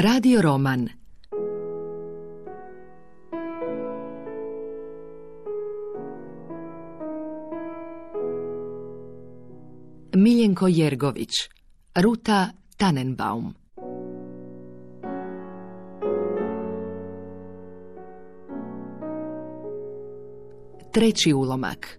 Radio roman. Miljenko Jergović Ruta Tannenbaum. Treći ulomak.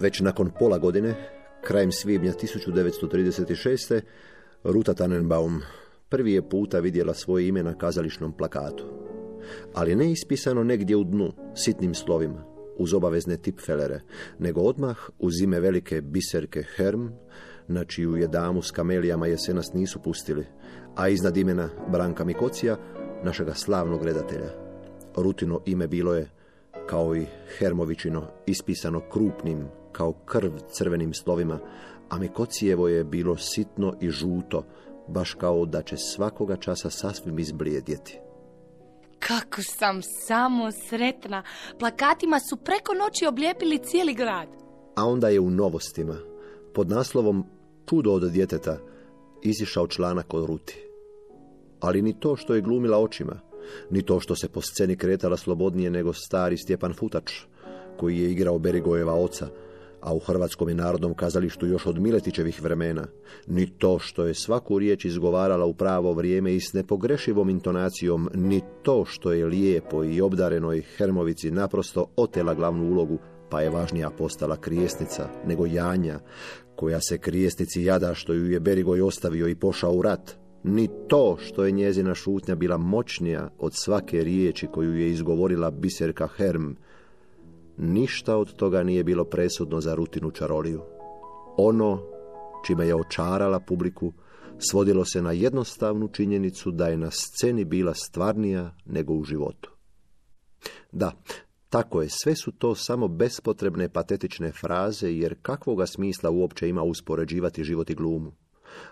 Već nakon pola godine, krajem svibnja 1936. Ruta Tannenbaum prvi je puta vidjela svoje ime na kazališnom plakatu. Ali ne ispisano negdje u dnu, sitnim slovima, uz obavezne tipfelere, nego odmah uz ime velike biserke Herm, na čiju je damu s kamelijama jesenas nisu pustili, a iznad imena Branka Mikocija, našega slavnog redatelja. Rutino ime bilo je, kao i Hermovićino, ispisano krupnim, kao krv crvenim slovima, a Mikocijevo je bilo sitno i žuto, baš kao da će svakoga časa sasvim izblijedjeti. Kako sam samo sretna. Plakatima su preko noći oblijepili cijeli grad. A onda je u novostima, pod naslovom Čudo od djeteta, izišao članak o Ruti. Ali ni to što je glumila očima, ni to što se po sceni kretala slobodnije nego stari Stjepan Futač, koji je igrao Berigojeva oca, a u Hrvatskom i narodnom kazalištu još od Miletićevih vremena, ni to što je svaku riječ izgovarala u pravo vrijeme i s nepogrešivom intonacijom, ni to što je lijepo i obdarenoj Hermovici naprosto otela glavnu ulogu, pa je važnija postala krijesnica nego Janja, koja se krijesnici jada što ju je Berigoj ostavio i pošao u rat, ni to što je njezina šutnja bila moćnija od svake riječi koju je izgovorila biserka Herm, Ništa od toga nije bilo presudno za rutinu čaroliju. Ono čime je očarala publiku svodilo se na jednostavnu činjenicu da je na sceni bila stvarnija nego u životu. Da, tako je, sve su to samo bespotrebne patetične fraze, jer kakvoga smisla uopće ima uspoređivati život i glumu.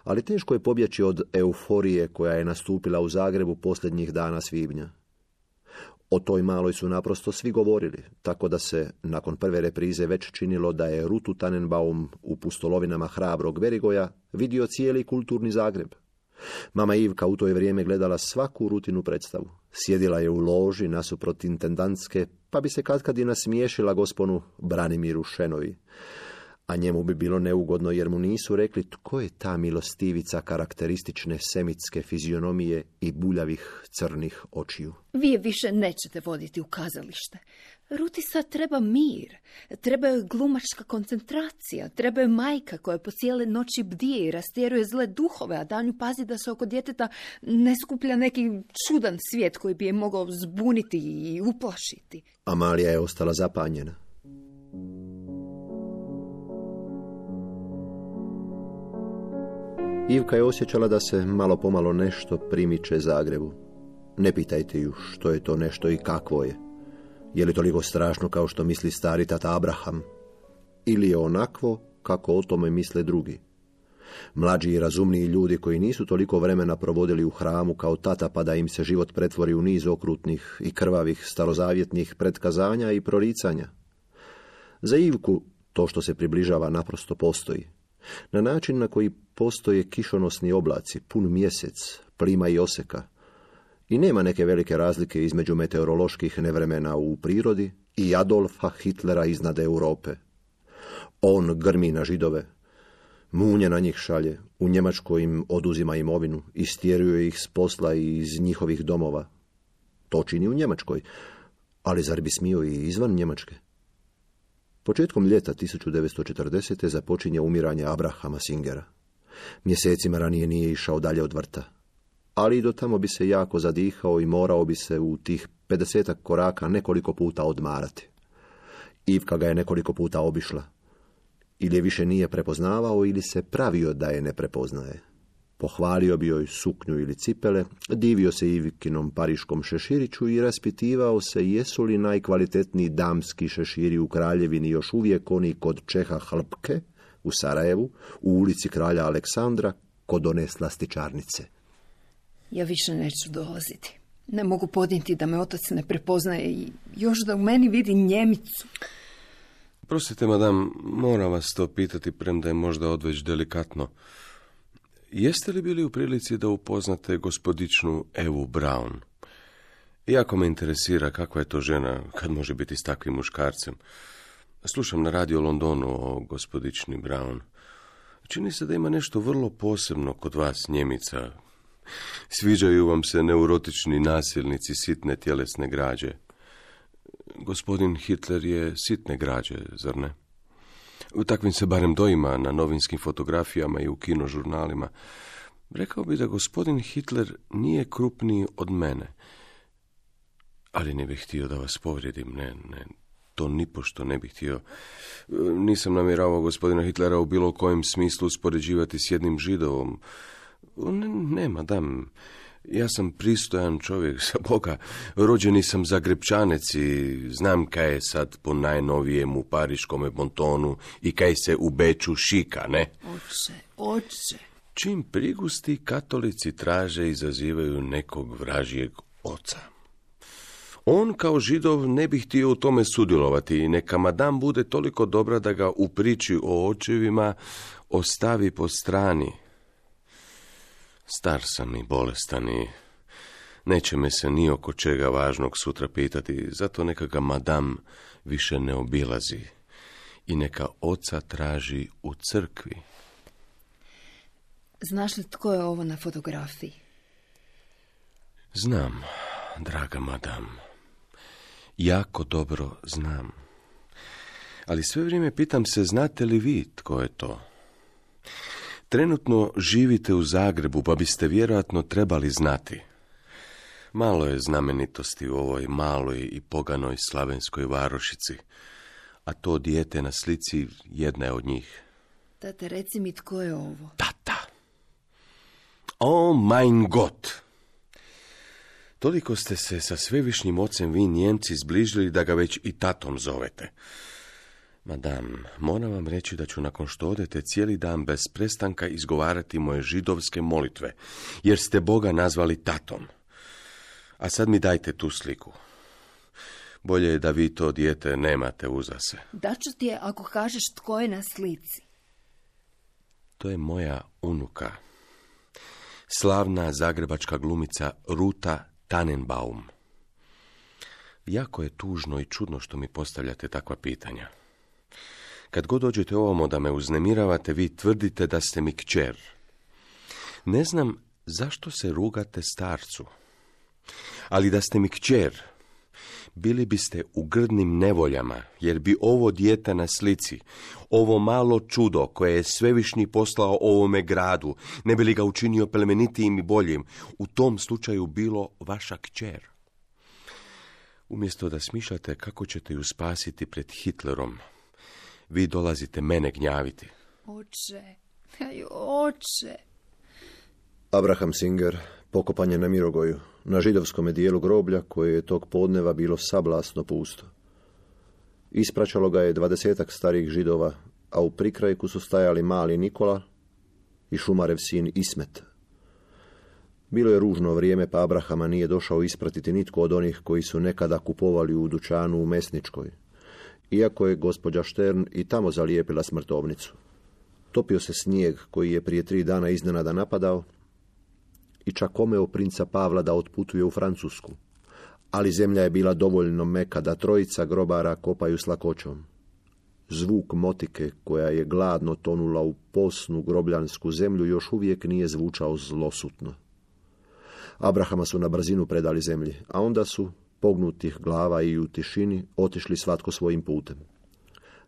Ali teško je pobjeći od euforije koja je nastupila u Zagrebu posljednjih dana svibnja. O toj maloj su naprosto svi govorili, tako da se nakon prve reprize već činilo da je Rutu Tannenbaum u pustolovinama hrabrog Berigoja vidio cijeli kulturni Zagreb. Mama Ivka u to je vrijeme gledala svaku rutinu predstavu. Sjedila je u loži nasuprot intendantske, pa bi se katkad i nasmiješila gosponu Branimiru Šenovi a njemu bi bilo neugodno jer mu nisu rekli tko je ta milostivica karakteristične semitske fizionomije i buljavih crnih očiju. Vi je više nećete voditi u kazalište. Ruti sad treba mir, treba joj glumačka koncentracija, treba joj majka koja po cijele noći bdije i rastjeruje zle duhove, a danju pazi da se oko djeteta ne skuplja neki čudan svijet koji bi je mogao zbuniti i uplašiti. Amalija je ostala zapanjena. Ivka je osjećala da se malo pomalo nešto primiče Zagrebu. Ne pitajte ju što je to nešto i kakvo je. Je li toliko strašno kao što misli stari tata Abraham? Ili je onakvo kako o tome misle drugi? Mlađi i razumniji ljudi koji nisu toliko vremena provodili u hramu kao tata pa da im se život pretvori u niz okrutnih i krvavih starozavjetnih pretkazanja i proricanja. Za Ivku to što se približava naprosto postoji. Na način na koji postoje kišonosni oblaci, pun mjesec, plima i oseka. I nema neke velike razlike između meteoroloških nevremena u prirodi i Adolfa Hitlera iznad Europe. On grmi na židove, munje na njih šalje, u Njemačkoj im oduzima imovinu, istjeruje ih s posla i iz njihovih domova. To čini u Njemačkoj, ali zar bi smio i izvan Njemačke? Početkom ljeta 1940. započinje umiranje Abrahama Singera. Mjesecima ranije nije išao dalje od vrta. Ali i do tamo bi se jako zadihao i morao bi se u tih 50 koraka nekoliko puta odmarati. Ivka ga je nekoliko puta obišla. Ili je više nije prepoznavao ili se pravio da je ne prepoznaje. Pohvalio bi joj suknju ili cipele, divio se Ivikinom pariškom šeširiću i raspitivao se jesu li najkvalitetniji damski šeširi u kraljevini još uvijek oni kod Čeha Hlpke u Sarajevu, u ulici kralja Aleksandra, kod one slastičarnice. Ja više neću dolaziti. Ne mogu podnijeti da me otac ne prepoznaje i još da u meni vidi Njemicu. Prostite, madam, moram vas to pitati, premda je možda odveć delikatno. Jeste li bili u prilici da upoznate gospodičnu Evu Brown? Iako me interesira kakva je to žena, kad može biti s takvim muškarcem. Slušam na radio Londonu o gospodični Brown. Čini se da ima nešto vrlo posebno kod vas, Njemica. Sviđaju vam se neurotični nasilnici sitne tjelesne građe. Gospodin Hitler je sitne građe, zar ne? U takvim se barem doima na novinskim fotografijama i u kinožurnalima. Rekao bi da gospodin Hitler nije krupniji od mene. Ali ne bih htio da vas povrijedim, ne, ne, to nipošto ne bih htio. Nisam namjeravao gospodina Hitlera u bilo kojem smislu uspoređivati s jednim židovom. Ne, ne madam, ja sam pristojan čovjek, sa Boga. Rođeni sam Zagrebčanec i znam kaj je sad po najnovijem u pariškom bontonu i kaj se u Beču šika, ne? Oče, oče. Čim prigusti katolici traže i izazivaju nekog vražijeg oca. On kao židov ne bi htio u tome sudjelovati i neka madam bude toliko dobra da ga u priči o očevima ostavi po strani. Star sam i bolestan i neće me se ni oko čega važnog sutra pitati, zato neka ga madam više ne obilazi i neka oca traži u crkvi. Znaš li tko je ovo na fotografiji? Znam, draga madam. Jako dobro znam. Ali sve vrijeme pitam se, znate li vi tko je to? Trenutno živite u Zagrebu, pa biste vjerojatno trebali znati. Malo je znamenitosti u ovoj maloj i poganoj slavenskoj varošici, a to dijete na slici jedna je od njih. Tata, reci mi tko je ovo? Tata! Oh mein Gott! Toliko ste se sa svevišnjim ocem vi Njemci zbližili da ga već i tatom zovete. Madam, moram vam reći da ću nakon što odete cijeli dan bez prestanka izgovarati moje židovske molitve, jer ste Boga nazvali tatom. A sad mi dajte tu sliku. Bolje je da vi to dijete nemate uza se. Daću ti je ako kažeš tko je na slici. To je moja unuka. Slavna zagrebačka glumica Ruta Tannenbaum. Jako je tužno i čudno što mi postavljate takva pitanja. Kad god dođete ovamo da me uznemiravate, vi tvrdite da ste mi kćer. Ne znam zašto se rugate starcu. Ali da ste mi kćer, bili biste u grdnim nevoljama, jer bi ovo dijete na slici, ovo malo čudo koje je svevišnji poslao ovome gradu, ne bi li ga učinio plemenitijim i boljim, u tom slučaju bilo vaša kćer. Umjesto da smišljate kako ćete ju spasiti pred Hitlerom, vi dolazite mene gnjaviti. Oče, aj, oče. Abraham Singer pokopan je na Mirogoju, na židovskom dijelu groblja koje je tog podneva bilo sablasno pusto. Ispraćalo ga je dvadesetak starih židova, a u prikrajku su stajali mali Nikola i Šumarev sin Ismet. Bilo je ružno vrijeme, pa Abrahama nije došao ispratiti nitko od onih koji su nekada kupovali u dućanu u Mesničkoj, iako je gospođa Štern i tamo zalijepila smrtovnicu. Topio se snijeg koji je prije tri dana iznenada napadao i čak omeo princa Pavla da otputuje u Francusku, ali zemlja je bila dovoljno meka da trojica grobara kopaju s lakoćom. Zvuk motike, koja je gladno tonula u posnu grobljansku zemlju, još uvijek nije zvučao zlosutno. Abrahama su na brzinu predali zemlji, a onda su, pognutih glava i u tišini, otišli svatko svojim putem.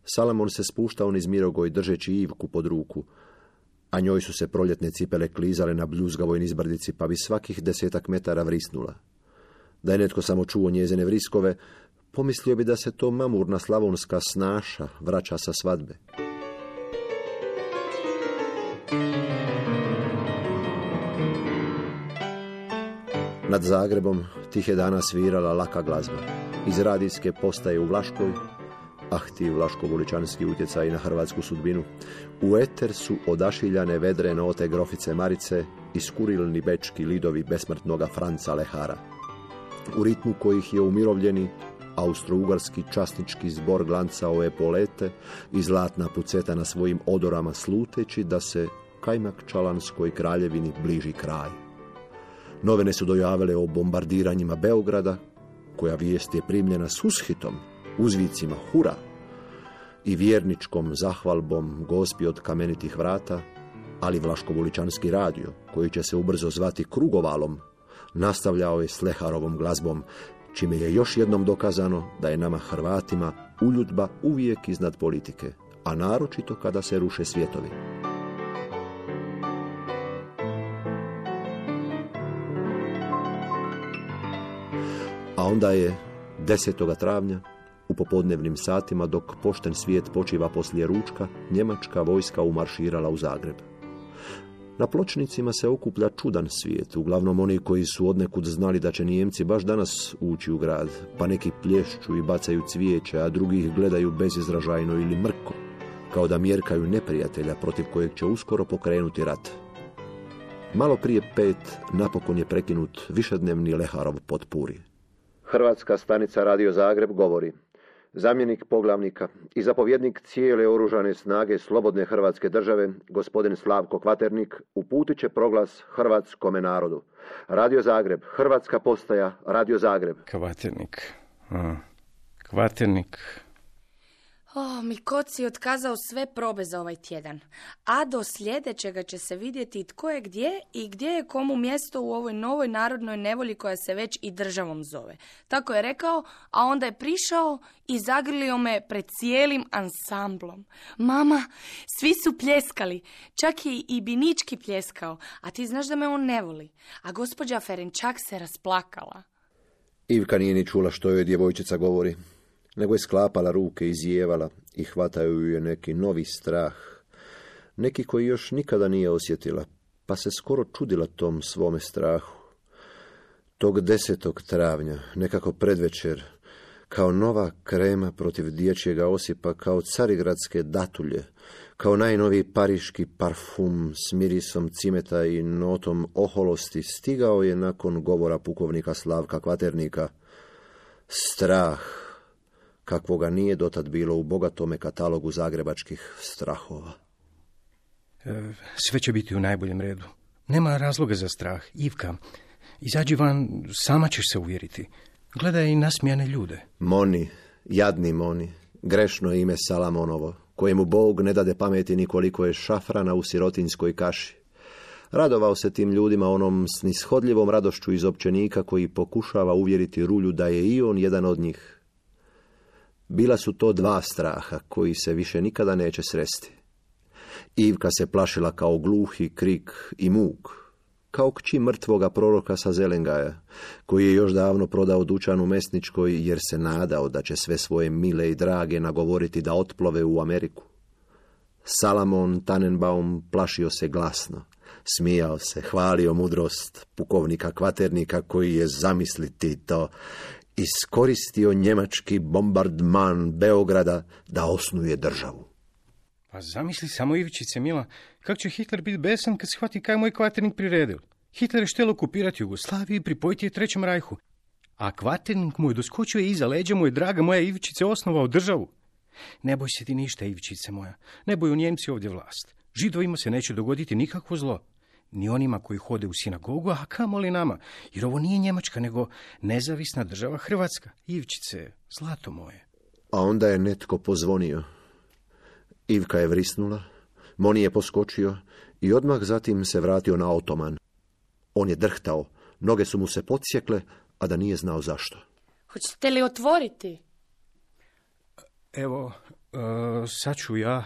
Salamon se spuštao niz Mirogoj držeći Ivku pod ruku, a njoj su se proljetne cipele klizale na bljuzgavoj nizbrdici, pa bi svakih desetak metara vrisnula. Da je netko samo čuo njezine vriskove, pomislio bi da se to mamurna slavonska snaša vraća sa svadbe. Nad Zagrebom tih je dana svirala laka glazba. Iz radijske postaje u Vlaškoj, ahti vlaško-buličanski utjecaj na hrvatsku sudbinu. U eter su odašiljane vedre note grofice Marice i skurilni bečki lidovi besmrtnoga Franca Lehara. U ritmu kojih je umirovljeni, Austro-ugarski časnički zbor glancao epolete i zlatna puceta na svojim odorama sluteći da se kajmak čalanskoj kraljevini bliži kraj. Novine su dojavile o bombardiranjima Beograda, koja vijest je primljena s ushitom, uzvicima hura i vjerničkom zahvalbom gospi od kamenitih vrata, ali Vlaškovuličanski radio, koji će se ubrzo zvati Krugovalom, nastavljao je s Leharovom glazbom, čime je još jednom dokazano da je nama Hrvatima uljudba uvijek iznad politike, a naročito kada se ruše svjetovi. A onda je 10. travnja u popodnevnim satima dok pošten svijet počiva poslije ručka, njemačka vojska umarširala u Zagreb. Na pločnicima se okuplja čudan svijet, uglavnom oni koji su odnekud znali da će Nijemci baš danas ući u grad, pa neki plješću i bacaju cvijeće, a drugi ih gledaju bezizražajno ili mrko, kao da mjerkaju neprijatelja protiv kojeg će uskoro pokrenuti rat. Malo prije pet napokon je prekinut višednevni Leharov potpuri. Hrvatska stanica Radio Zagreb govori zamjenik poglavnika i zapovjednik cijele oružane snage Slobodne Hrvatske države, gospodin Slavko Kvaternik, uputit će proglas hrvatskome narodu. Radio Zagreb, Hrvatska postaja, Radio Zagreb. Kvaternik. Kvaternik. O, Mikoci je otkazao sve probe za ovaj tjedan. A do sljedećega će se vidjeti tko je gdje i gdje je komu mjesto u ovoj novoj narodnoj nevolji koja se već i državom zove. Tako je rekao, a onda je prišao i zagrlio me pred cijelim ansamblom. Mama, svi su pljeskali, čak je i Binički pljeskao, a ti znaš da me on ne voli. A gospođa Ferenčak se rasplakala. Ivka nije ni čula što joj djevojčica govori nego je sklapala ruke i zijevala i hvataju ju je neki novi strah, neki koji još nikada nije osjetila, pa se skoro čudila tom svome strahu. Tog desetog travnja, nekako predvečer, kao nova krema protiv dječjega osipa, kao carigradske datulje, kao najnoviji pariški parfum s mirisom cimeta i notom oholosti, stigao je nakon govora pukovnika Slavka Kvaternika. Strah, kakvoga nije dotad bilo u bogatome katalogu zagrebačkih strahova. E, sve će biti u najboljem redu. Nema razloga za strah. Ivka, izađi van, sama ćeš se uvjeriti. Gledaj i nasmijane ljude. Moni, jadni Moni, grešno ime Salamonovo, kojemu Bog ne dade pameti nikoliko je šafrana u sirotinskoj kaši. Radovao se tim ljudima onom snishodljivom radošću iz općenika koji pokušava uvjeriti rulju da je i on jedan od njih, bila su to dva straha koji se više nikada neće sresti. Ivka se plašila kao gluhi krik i muk, kao kći mrtvoga proroka sa Zelengaja, koji je još davno prodao dućan u Mesničkoj jer se nadao da će sve svoje mile i drage nagovoriti da otplove u Ameriku. Salamon Tannenbaum plašio se glasno, smijao se, hvalio mudrost pukovnika Kvaternika koji je zamisliti to iskoristio njemački bombardman Beograda da osnuje državu. Pa zamisli samo Ivičice, Mila, kako će Hitler biti besan kad shvati kaj moj kvaternik priredil. Hitler je štel okupirati Jugoslaviju i pripojiti je Trećem rajhu. A kvaternik mu je doskočio iza leđa mu je draga moja Ivičice osnovao državu. Ne boj se ti ništa, Ivičice moja. Ne boju Njemci ovdje vlast. Židovima se neće dogoditi nikakvo zlo ni onima koji hode u sinagogu, a kamoli nama, jer ovo nije Njemačka, nego nezavisna država Hrvatska. Ivčice, zlato moje. A onda je netko pozvonio. Ivka je vrisnula, Moni je poskočio i odmah zatim se vratio na otoman. On je drhtao, noge su mu se podsjekle, a da nije znao zašto. Hoćete li otvoriti? Evo, uh, sad ću ja,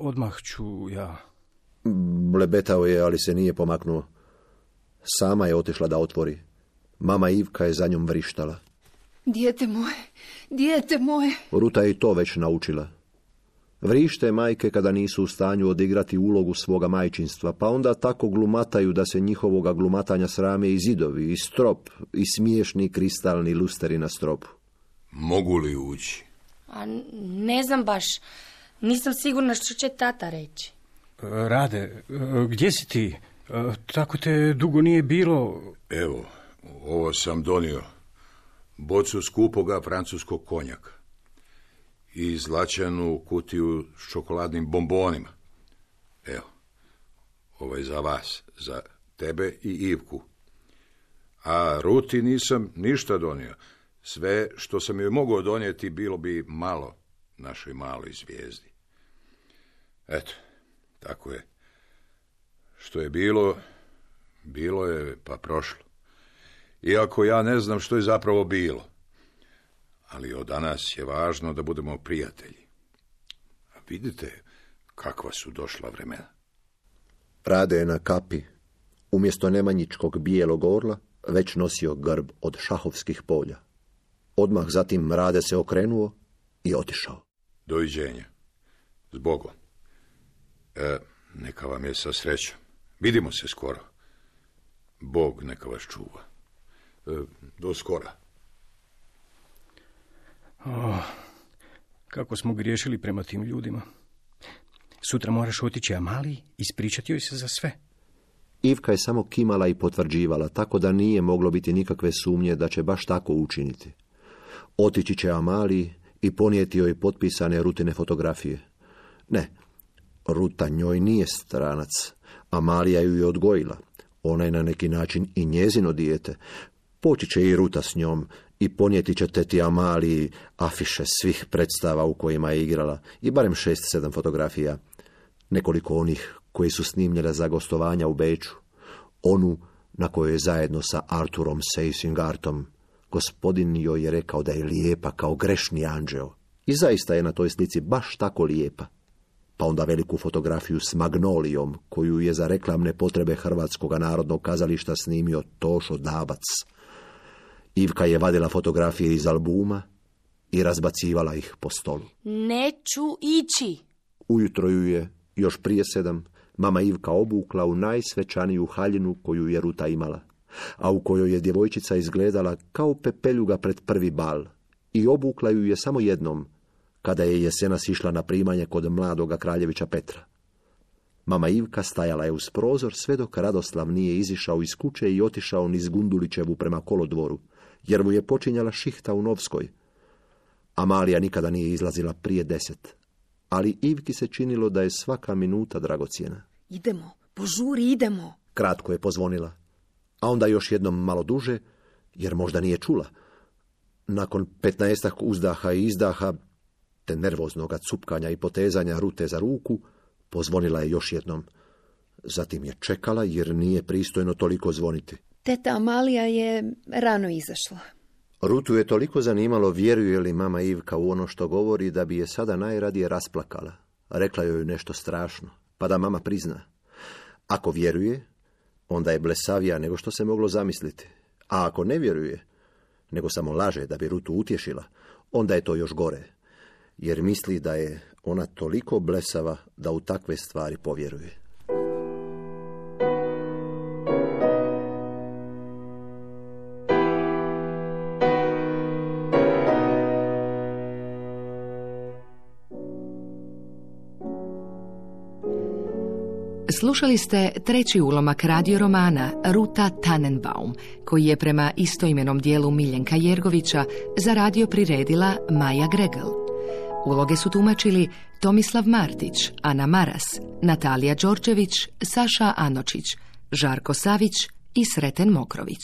odmah ću ja. Blebetao je, ali se nije pomaknuo. Sama je otišla da otvori. Mama Ivka je za njom vrištala. Dijete moje, dijete moje. Ruta je i to već naučila. Vrište majke kada nisu u stanju odigrati ulogu svoga majčinstva, pa onda tako glumataju da se njihovoga glumatanja srame i zidovi, i strop, i smiješni kristalni lusteri na stropu. Mogu li ući? A ne znam baš. Nisam sigurna što će tata reći. Rade, gdje si ti? Tako te dugo nije bilo. Evo, ovo sam donio. bocu skupoga francuskog konjaka i zlačanu kutiju s čokoladnim bombonima. Evo, ovo je za vas, za tebe i Ivku. A Ruti nisam ništa donio. Sve što sam joj mogao donijeti bilo bi malo našoj maloj zvijezdi. Eto, tako je. Što je bilo, bilo je pa prošlo. Iako ja ne znam što je zapravo bilo. Ali od danas je važno da budemo prijatelji. A vidite kakva su došla vremena. Rade je na kapi, umjesto nemanjičkog bijelog orla, već nosio grb od šahovskih polja. Odmah zatim Rade se okrenuo i otišao. Doviđenja. Zbogom. E, neka vam je sa srećom. Vidimo se skoro. Bog neka vas čuva. E, do skora. Oh, kako smo griješili prema tim ljudima. Sutra moraš otići Amali i ispričati joj se za sve. Ivka je samo kimala i potvrđivala, tako da nije moglo biti nikakve sumnje da će baš tako učiniti. Otići će Amali i ponijeti joj potpisane rutine fotografije. Ne, Ruta njoj nije stranac. Amalija ju je odgojila. Ona je na neki način i njezino dijete. Poći će i Ruta s njom i ponijeti će teti Amaliji afiše svih predstava u kojima je igrala i barem šest, sedam fotografija. Nekoliko onih koji su snimljene za gostovanja u Beču. Onu na kojoj je zajedno sa Arturom Seisingartom. Gospodin joj je rekao da je lijepa kao grešni anđeo. I zaista je na toj slici baš tako lijepa pa onda veliku fotografiju s magnolijom, koju je za reklamne potrebe Hrvatskog narodnog kazališta snimio Tošo Dabac. Ivka je vadila fotografije iz albuma i razbacivala ih po stolu. Neću ići. Ujutro ju je, još prije sedam, mama Ivka obukla u najsvečaniju haljinu koju je Ruta imala, a u kojoj je djevojčica izgledala kao pepeljuga pred prvi bal. I obukla ju je samo jednom, kada je jesenas išla na primanje kod mladoga kraljevića Petra. Mama Ivka stajala je uz prozor sve dok Radoslav nije izišao iz kuće i otišao niz Gundulićevu prema kolodvoru, jer mu je počinjala šihta u Novskoj. Amalija nikada nije izlazila prije deset, ali Ivki se činilo da je svaka minuta dragocjena. Idemo, požuri, idemo. Kratko je pozvonila, a onda još jednom malo duže, jer možda nije čula. Nakon petnaestak uzdaha i izdaha te nervoznoga cupkanja i potezanja rute za ruku, pozvonila je još jednom. Zatim je čekala jer nije pristojno toliko zvoniti. Teta Amalija je rano izašla. Rutu je toliko zanimalo vjeruje li mama Ivka u ono što govori da bi je sada najradije rasplakala. Rekla joj nešto strašno, pa da mama prizna. Ako vjeruje, onda je blesavija nego što se moglo zamisliti. A ako ne vjeruje, nego samo laže da bi Rutu utješila, onda je to još gore jer misli da je ona toliko blesava da u takve stvari povjeruje. Slušali ste treći ulomak radio romana Ruta Tannenbaum, koji je prema istoimenom dijelu Miljenka Jergovića zaradio priredila Maja Gregel. Uloge su tumačili Tomislav Martić, Ana Maras, Natalija Đorđević, Saša Anočić, Žarko Savić i Sreten Mokrović.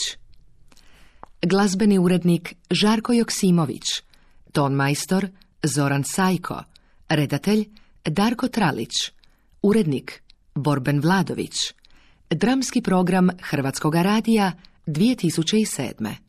Glazbeni urednik Žarko Joksimović, ton majstor Zoran Sajko, redatelj Darko Tralić, urednik Borben Vladović, dramski program Hrvatskog radija 2007.